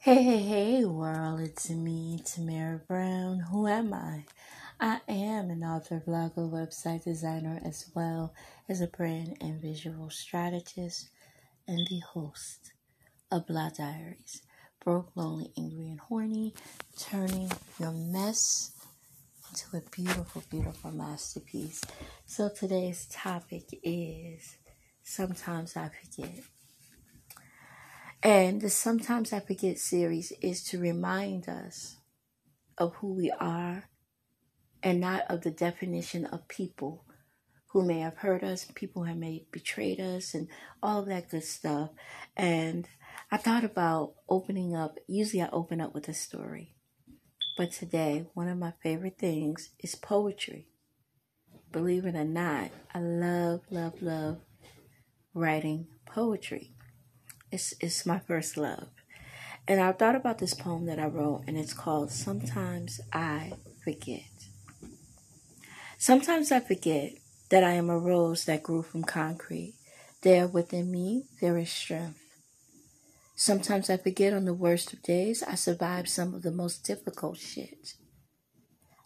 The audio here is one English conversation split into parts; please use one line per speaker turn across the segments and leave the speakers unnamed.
Hey, hey, hey, world, it's me, Tamara Brown. Who am I? I am an author, blogger, website designer, as well as a brand and visual strategist, and the host of Blah Diaries. Broke, lonely, angry, and horny, turning your mess into a beautiful, beautiful masterpiece. So today's topic is Sometimes I Forget. And the Sometimes I Forget series is to remind us of who we are and not of the definition of people who may have hurt us, people who may have betrayed us, and all that good stuff. And I thought about opening up, usually I open up with a story. But today, one of my favorite things is poetry. Believe it or not, I love, love, love writing poetry. It's, it's my first love. And I thought about this poem that I wrote, and it's called Sometimes I Forget. Sometimes I forget that I am a rose that grew from concrete. There within me, there is strength. Sometimes I forget on the worst of days, I survived some of the most difficult shit.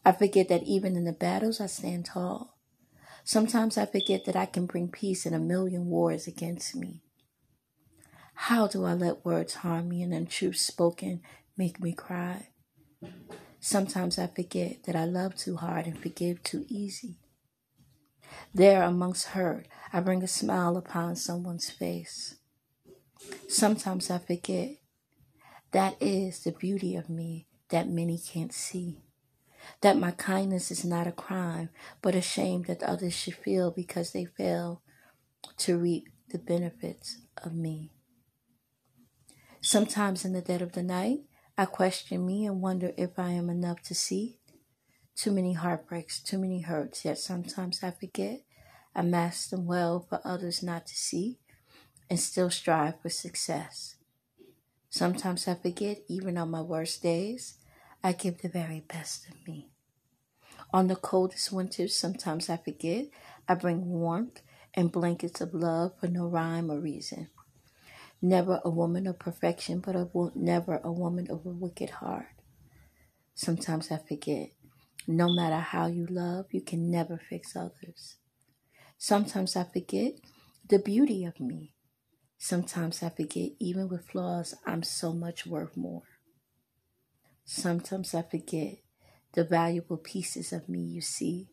I forget that even in the battles, I stand tall. Sometimes I forget that I can bring peace in a million wars against me. How do I let words harm me and untruth spoken make me cry? Sometimes I forget that I love too hard and forgive too easy. There amongst hurt, I bring a smile upon someone's face. Sometimes I forget that is the beauty of me that many can't see. That my kindness is not a crime, but a shame that others should feel because they fail to reap the benefits of me. Sometimes in the dead of the night, I question me and wonder if I am enough to see. Too many heartbreaks, too many hurts, yet sometimes I forget. I mask them well for others not to see and still strive for success. Sometimes I forget, even on my worst days, I give the very best of me. On the coldest winters, sometimes I forget. I bring warmth and blankets of love for no rhyme or reason. Never a woman of perfection, but a wo- never a woman of a wicked heart. Sometimes I forget. No matter how you love, you can never fix others. Sometimes I forget the beauty of me. Sometimes I forget, even with flaws, I'm so much worth more. Sometimes I forget the valuable pieces of me you see.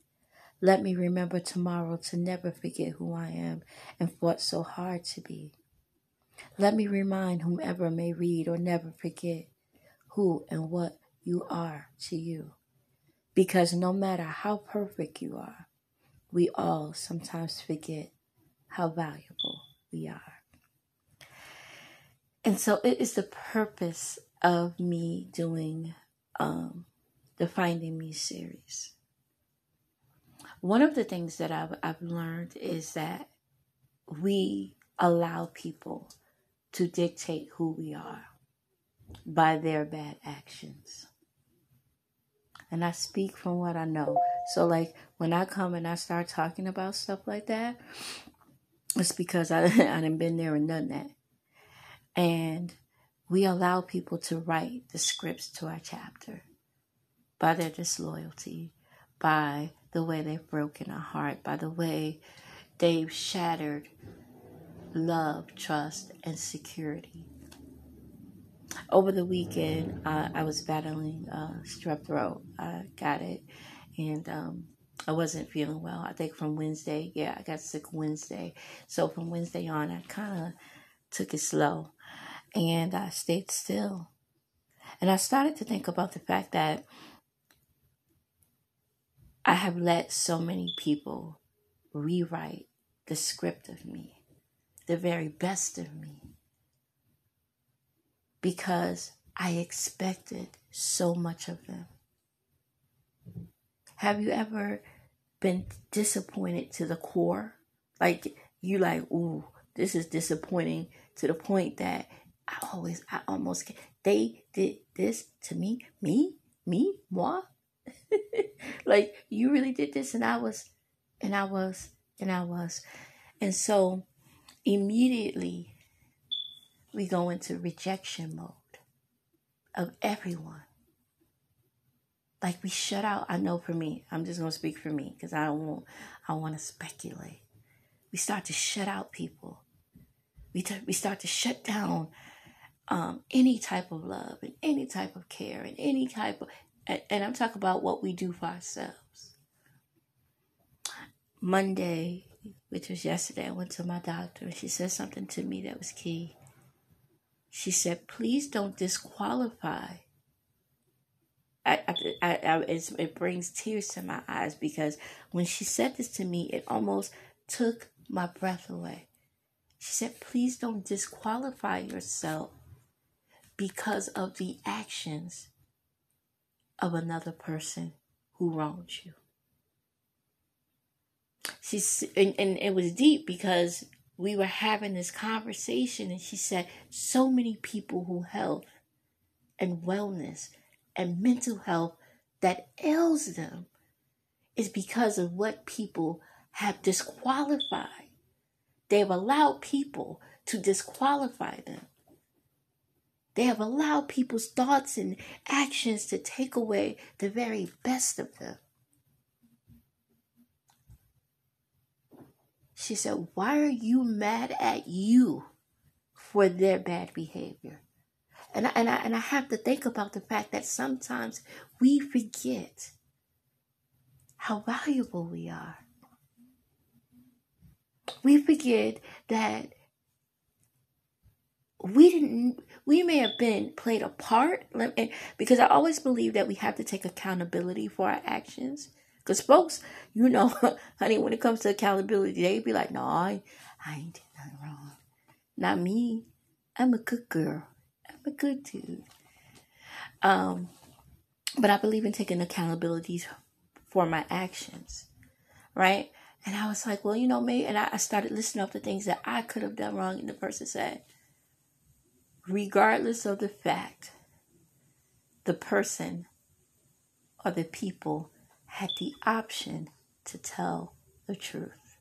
Let me remember tomorrow to never forget who I am and fought so hard to be. Let me remind whomever may read or never forget who and what you are to you. Because no matter how perfect you are, we all sometimes forget how valuable we are. And so it is the purpose of me doing um, the Finding Me series. One of the things that I've, I've learned is that we allow people to dictate who we are by their bad actions. And I speak from what I know. So, like, when I come and I start talking about stuff like that, it's because I, I done been there and done that. And we allow people to write the scripts to our chapter by their disloyalty, by the way they've broken our heart, by the way they've shattered love, trust, and security. Over the weekend, uh, I was battling uh, strep throat. I got it, and um, I wasn't feeling well. I think from Wednesday, yeah, I got sick Wednesday. So from Wednesday on, I kind of took it slow and I stayed still. And I started to think about the fact that I have let so many people rewrite the script of me, the very best of me, because I expected so much of them. Have you ever been disappointed to the core? Like, you like, ooh, this is disappointing to the point that I always, I almost, they did this to me, me, me, moi. like you really did this, and I was, and I was, and I was, and so immediately we go into rejection mode. of everyone. Like we shut out. I know for me, I'm just gonna speak for me because I don't want. I want to speculate. We start to shut out people. We t- we start to shut down um, any type of love and any type of care and any type of. And, and I'm talking about what we do for ourselves. Monday, which was yesterday, I went to my doctor and she said something to me that was key. She said, please don't disqualify. I, I, I, it brings tears to my eyes because when she said this to me, it almost took my breath away. She said, please don't disqualify yourself because of the actions of another person who wronged you. She's and, and it was deep because we were having this conversation and she said so many people who health and wellness and mental health that ails them is because of what people have disqualified. They have allowed people to disqualify them. They have allowed people's thoughts and actions to take away the very best of them. She said, Why are you mad at you for their bad behavior? And I, and, I, and I have to think about the fact that sometimes we forget how valuable we are. We forget that we didn't we may have been played a part because i always believe that we have to take accountability for our actions because folks, you know, honey, when it comes to accountability, they be like, no, I, I ain't did nothing wrong. Not me. I'm a good girl. I'm a good dude. Um, but I believe in taking accountability for my actions, right? And I was like, well, you know, me, and I, I started listening up to things that I could have done wrong. And the person said, regardless of the fact, the person or the people had the option to tell the truth.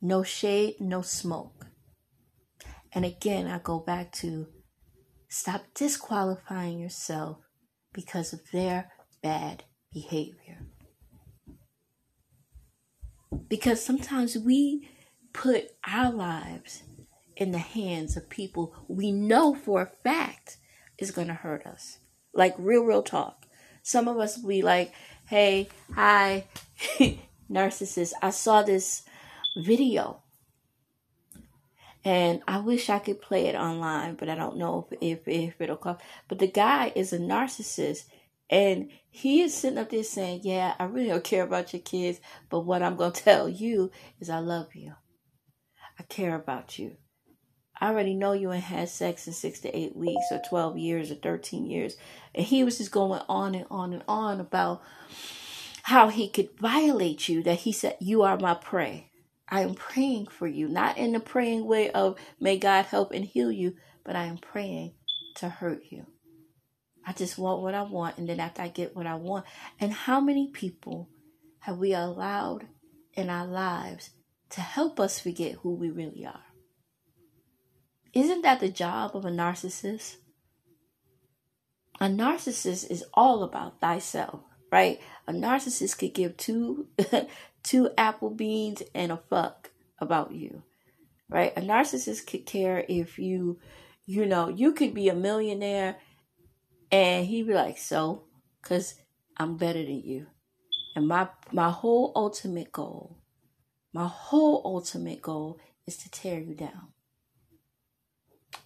No shade, no smoke. And again, I go back to stop disqualifying yourself because of their bad behavior. Because sometimes we put our lives in the hands of people we know for a fact is going to hurt us. Like real, real talk. Some of us will be like, hey, hi, narcissist. I saw this video and I wish I could play it online, but I don't know if, if, if it'll come. But the guy is a narcissist and he is sitting up there saying, Yeah, I really don't care about your kids, but what I'm to tell you is I love you. I care about you. I already know you ain't had sex in six to eight weeks or 12 years or 13 years. And he was just going on and on and on about how he could violate you, that he said, You are my prey. I am praying for you, not in the praying way of may God help and heal you, but I am praying to hurt you. I just want what I want, and then after I get what I want. And how many people have we allowed in our lives to help us forget who we really are? Isn't that the job of a narcissist? A narcissist is all about thyself, right? A narcissist could give two two apple beans and a fuck about you. Right? A narcissist could care if you you know, you could be a millionaire and he'd be like, "So, cuz I'm better than you." And my my whole ultimate goal, my whole ultimate goal is to tear you down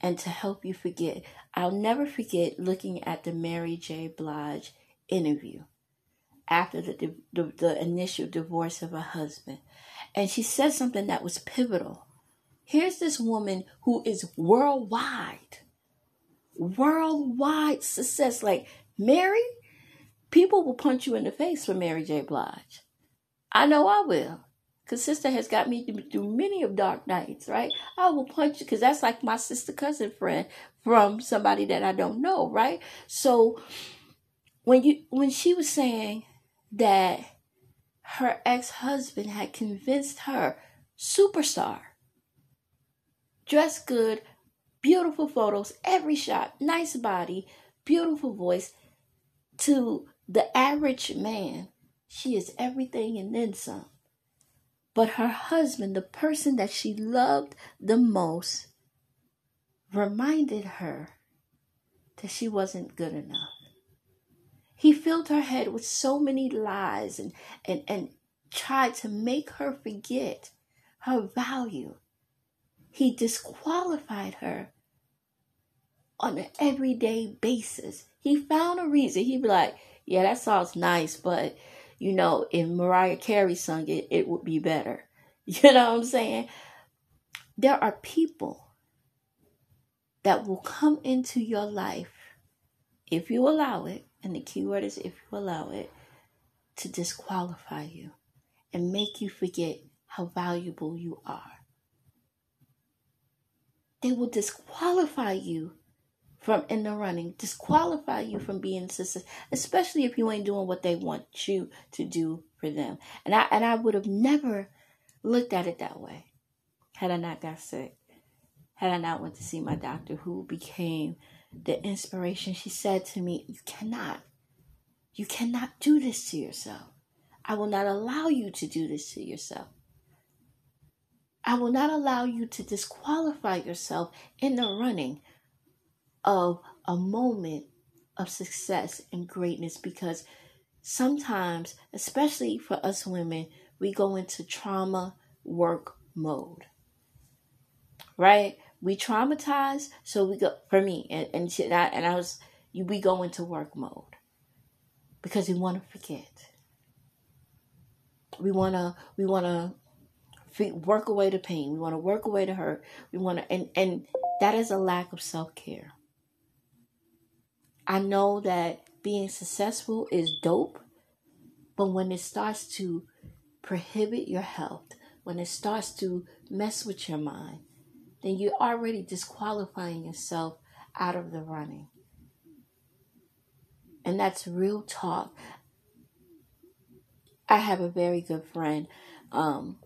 and to help you forget. I'll never forget looking at the Mary J. Blige interview after the, the, the initial divorce of her husband. And she said something that was pivotal. Here's this woman who is worldwide, worldwide success. Like Mary, people will punch you in the face for Mary J. Blige. I know I will. Because sister has got me through many of dark nights, right? I will punch you because that's like my sister cousin friend from somebody that I don't know, right? So when you when she was saying that her ex-husband had convinced her, superstar, dress good, beautiful photos, every shot, nice body, beautiful voice. To the average man, she is everything and then some. But her husband, the person that she loved the most, reminded her that she wasn't good enough. He filled her head with so many lies and, and, and tried to make her forget her value. He disqualified her on an everyday basis. He found a reason. He'd be like, Yeah, that song's nice, but you know, if Mariah Carey sung it, it would be better. You know what I'm saying? There are people that will come into your life if you allow it, and the key word is if you allow it, to disqualify you and make you forget how valuable you are. They will disqualify you from in the running, disqualify you from being success, especially if you ain't doing what they want you to do for them. And I and I would have never looked at it that way had I not got sick. Had I not went to see my doctor who became the inspiration. She said to me, You cannot, you cannot do this to yourself. I will not allow you to do this to yourself. I will not allow you to disqualify yourself in the running of a moment of success and greatness because sometimes, especially for us women, we go into trauma work mode. Right? We traumatize, so we go for me and and, I, and I was we go into work mode because we want to forget. We wanna we wanna work away the pain. We want to work away the hurt. We want to, and and that is a lack of self care. I know that being successful is dope, but when it starts to prohibit your health, when it starts to mess with your mind, then you're already disqualifying yourself out of the running. And that's real talk. I have a very good friend, um,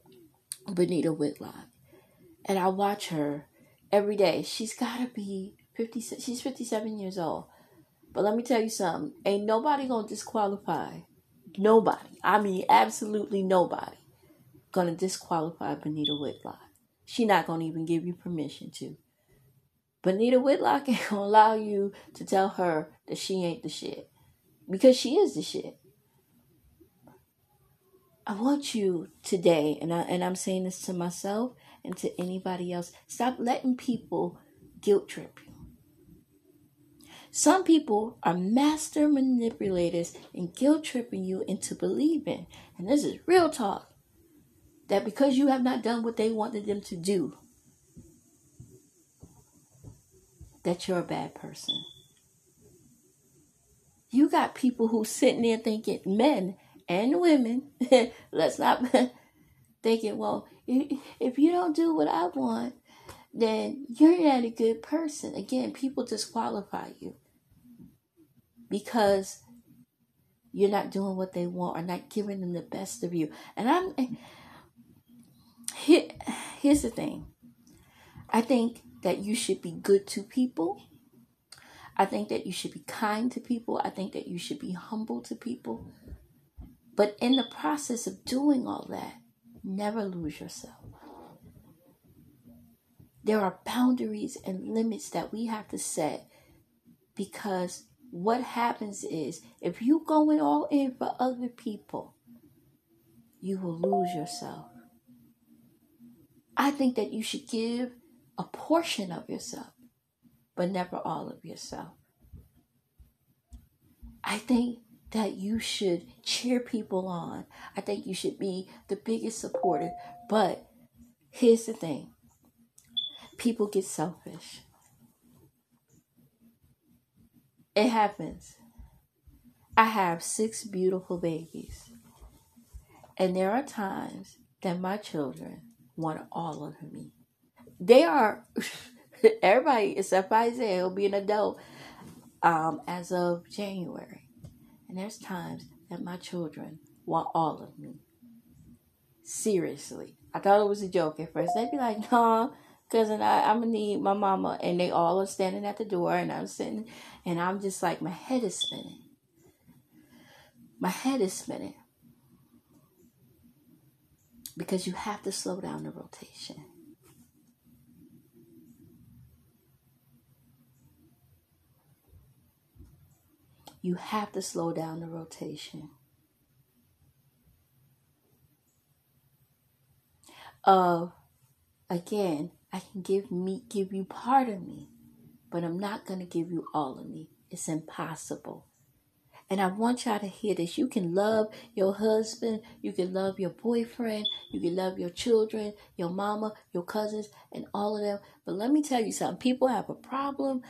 Benita Whitlock, and I watch her every day. She's got to be 50, she's 57 years old but let me tell you something. Ain't nobody gonna disqualify. Nobody. I mean absolutely nobody gonna disqualify Benita Whitlock. She not gonna even give you permission to. Benita Whitlock ain't gonna allow you to tell her that she ain't the shit. Because she is the shit. I want you today, and I and I'm saying this to myself and to anybody else, stop letting people guilt trip you. Some people are master manipulators and guilt tripping you into believing, and this is real talk, that because you have not done what they wanted them to do, that you're a bad person. You got people who sitting there thinking, men and women, let's not thinking, well, if you don't do what I want, then you're not a good person. Again, people disqualify you because you're not doing what they want or not giving them the best of you. And I'm here, here's the thing. I think that you should be good to people. I think that you should be kind to people. I think that you should be humble to people. But in the process of doing all that, never lose yourself. There are boundaries and limits that we have to set because what happens is if you going all in for other people, you will lose yourself. I think that you should give a portion of yourself, but never all of yourself. I think that you should cheer people on. I think you should be the biggest supporter. But here's the thing people get selfish. It happens. I have six beautiful babies. And there are times that my children want all of me. They are, everybody except Isaiah will be an adult um, as of January. And there's times that my children want all of me. Seriously. I thought it was a joke at first. They'd be like, no, cousin, I, I'm gonna need my mama, and they all are standing at the door, and I'm sitting, and I'm just like, my head is spinning. My head is spinning because you have to slow down the rotation. You have to slow down the rotation. Of again, I can give me give you part of me, but I'm not going to give you all of me. It's impossible. And I want y'all to hear this. You can love your husband, you can love your boyfriend, you can love your children, your mama, your cousins, and all of them. But let me tell you something people have a problem.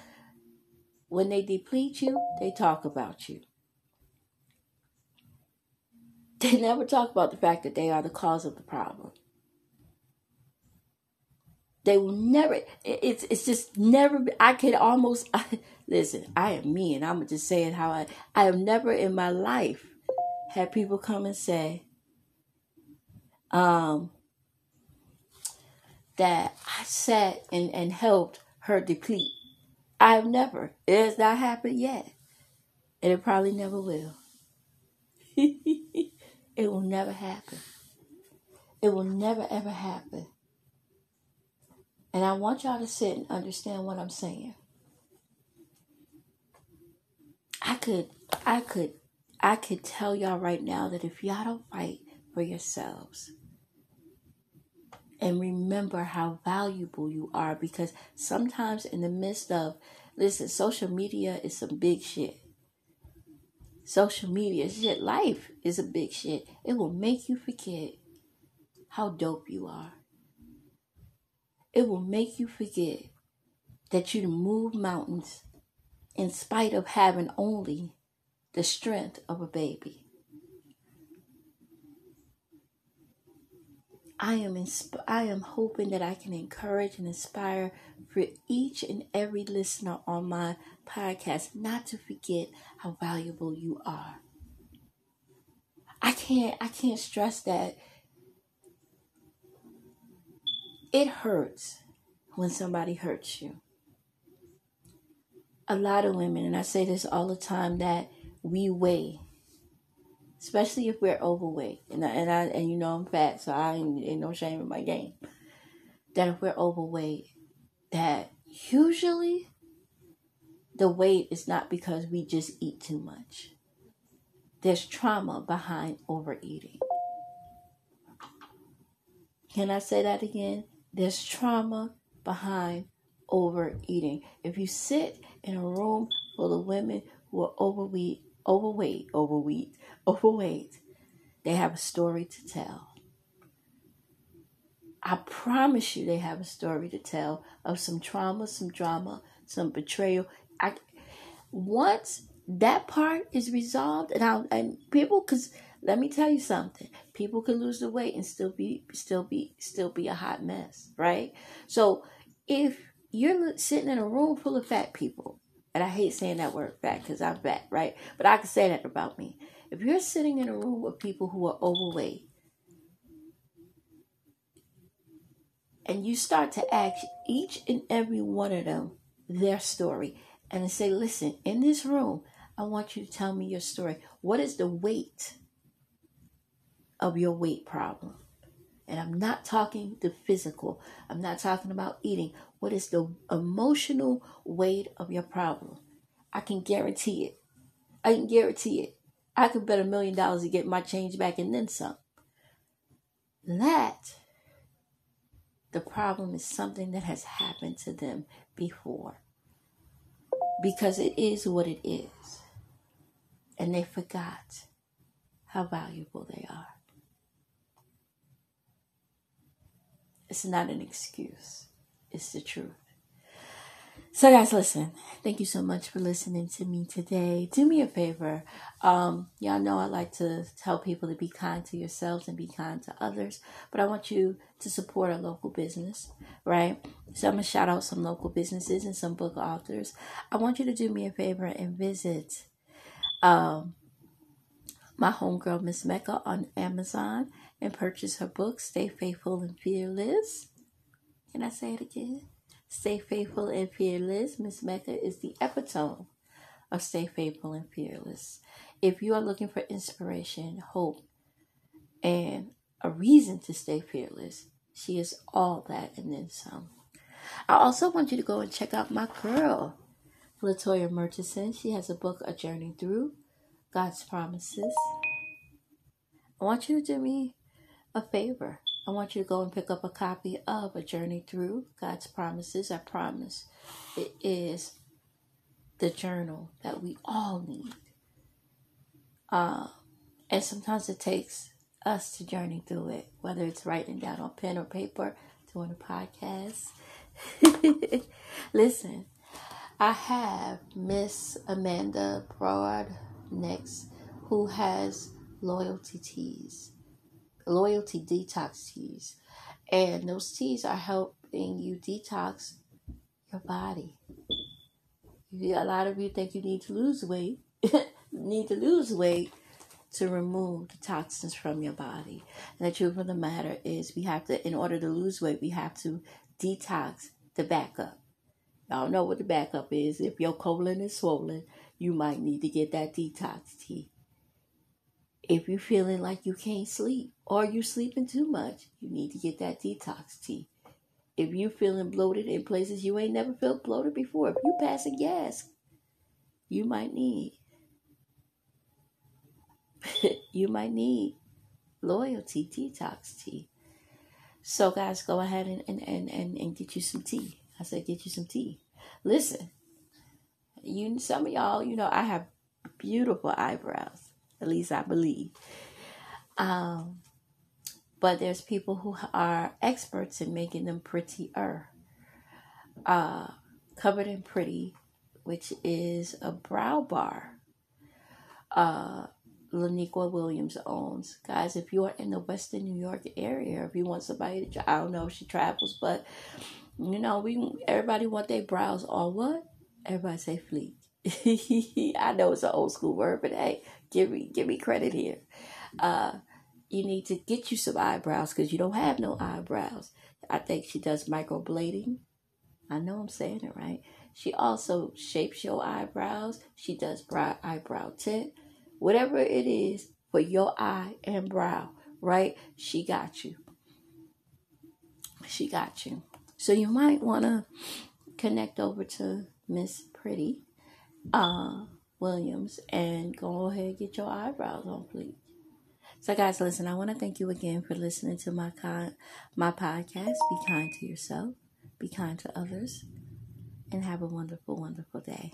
When they deplete you, they talk about you. They never talk about the fact that they are the cause of the problem. They will never. It's it's just never. I could almost I, listen. I am me, and I'm just saying how I. I have never in my life had people come and say, um, that I sat and and helped her deplete. I have never. It has not happened yet, and it probably never will. it will never happen. It will never ever happen. And I want y'all to sit and understand what I'm saying. I could, I could, I could tell y'all right now that if y'all don't fight for yourselves and remember how valuable you are, because sometimes in the midst of, listen, social media is some big shit. Social media shit, life is a big shit. It will make you forget how dope you are it will make you forget that you move mountains in spite of having only the strength of a baby. I am insp- I am hoping that I can encourage and inspire for each and every listener on my podcast not to forget how valuable you are. I can't I can't stress that it hurts when somebody hurts you. A lot of women, and I say this all the time, that we weigh, especially if we're overweight. And I, and I and you know I'm fat, so I ain't, ain't no shame in my game. That if we're overweight, that usually the weight is not because we just eat too much. There's trauma behind overeating. Can I say that again? There's trauma behind overeating. If you sit in a room full of women who are overweight, overweight, overweight, overweight, they have a story to tell. I promise you they have a story to tell of some trauma, some drama, some betrayal. I once that part is resolved and I and people cuz let me tell you something. People can lose the weight and still be still be still be a hot mess, right? So if you're sitting in a room full of fat people, and I hate saying that word fat because I'm fat, right? But I can say that about me. If you're sitting in a room with people who are overweight, and you start to ask each and every one of them their story, and say, listen, in this room, I want you to tell me your story. What is the weight of your weight problem. And I'm not talking the physical, I'm not talking about eating. What is the emotional weight of your problem? I can guarantee it. I can guarantee it. I could bet a million dollars to get my change back and then some. That, the problem is something that has happened to them before. Because it is what it is. And they forgot how valuable they are. It's not an excuse, it's the truth. So, guys, listen. Thank you so much for listening to me today. Do me a favor. Um, y'all know I like to tell people to be kind to yourselves and be kind to others, but I want you to support a local business, right? So, I'm going to shout out some local businesses and some book authors. I want you to do me a favor and visit um, my homegirl, Miss Mecca, on Amazon and purchase her book, Stay Faithful and Fearless. Can I say it again? Stay faithful and fearless. Miss Mecca is the epitome of stay faithful and fearless. If you are looking for inspiration, hope, and a reason to stay fearless, she is all that and then some. I also want you to go and check out my girl, Latoya Murchison. She has a book, A Journey Through God's Promises. I want you to do me a favor. I want you to go and pick up a copy of A Journey Through God's Promises. I promise it is the journal that we all need. Uh, and sometimes it takes us to journey through it, whether it's writing down on pen or paper, doing a podcast. Listen, I have Miss Amanda Broad next, who has loyalty teas, loyalty detox teas. And those teas are helping you detox your body. A lot of you think you need to lose weight, need to lose weight to remove the toxins from your body. And the truth of the matter is, we have to, in order to lose weight, we have to detox the backup. Y'all know what the backup is. If your colon is swollen, you might need to get that detox tea. If you're feeling like you can't sleep or you're sleeping too much, you need to get that detox tea. If you're feeling bloated in places you ain't never felt bloated before, if you passing gas, you might need you might need loyalty detox tea. So guys, go ahead and, and, and, and, and get you some tea. I said get you some tea. Listen, you some of y'all, you know, I have beautiful eyebrows. At least I believe. Um, but there's people who are experts in making them prettier. Uh, covered in pretty, which is a brow bar. Uh, Laniqua Williams owns. Guys, if you are in the Western New York area, if you want somebody to, I don't know if she travels, but you know, we everybody want their brows on what? Everybody say fleek. I know it's an old school word, but hey, give me give me credit here. Uh, you need to get you some eyebrows because you don't have no eyebrows. I think she does microblading. I know I'm saying it right. She also shapes your eyebrows. She does brow eyebrow tint. Whatever it is for your eye and brow, right? She got you. She got you. So you might want to connect over to Miss Pretty uh, Williams and go ahead and get your eyebrows on, please. So, guys, listen. I want to thank you again for listening to my con- my podcast. Be kind to yourself, be kind to others, and have a wonderful, wonderful day.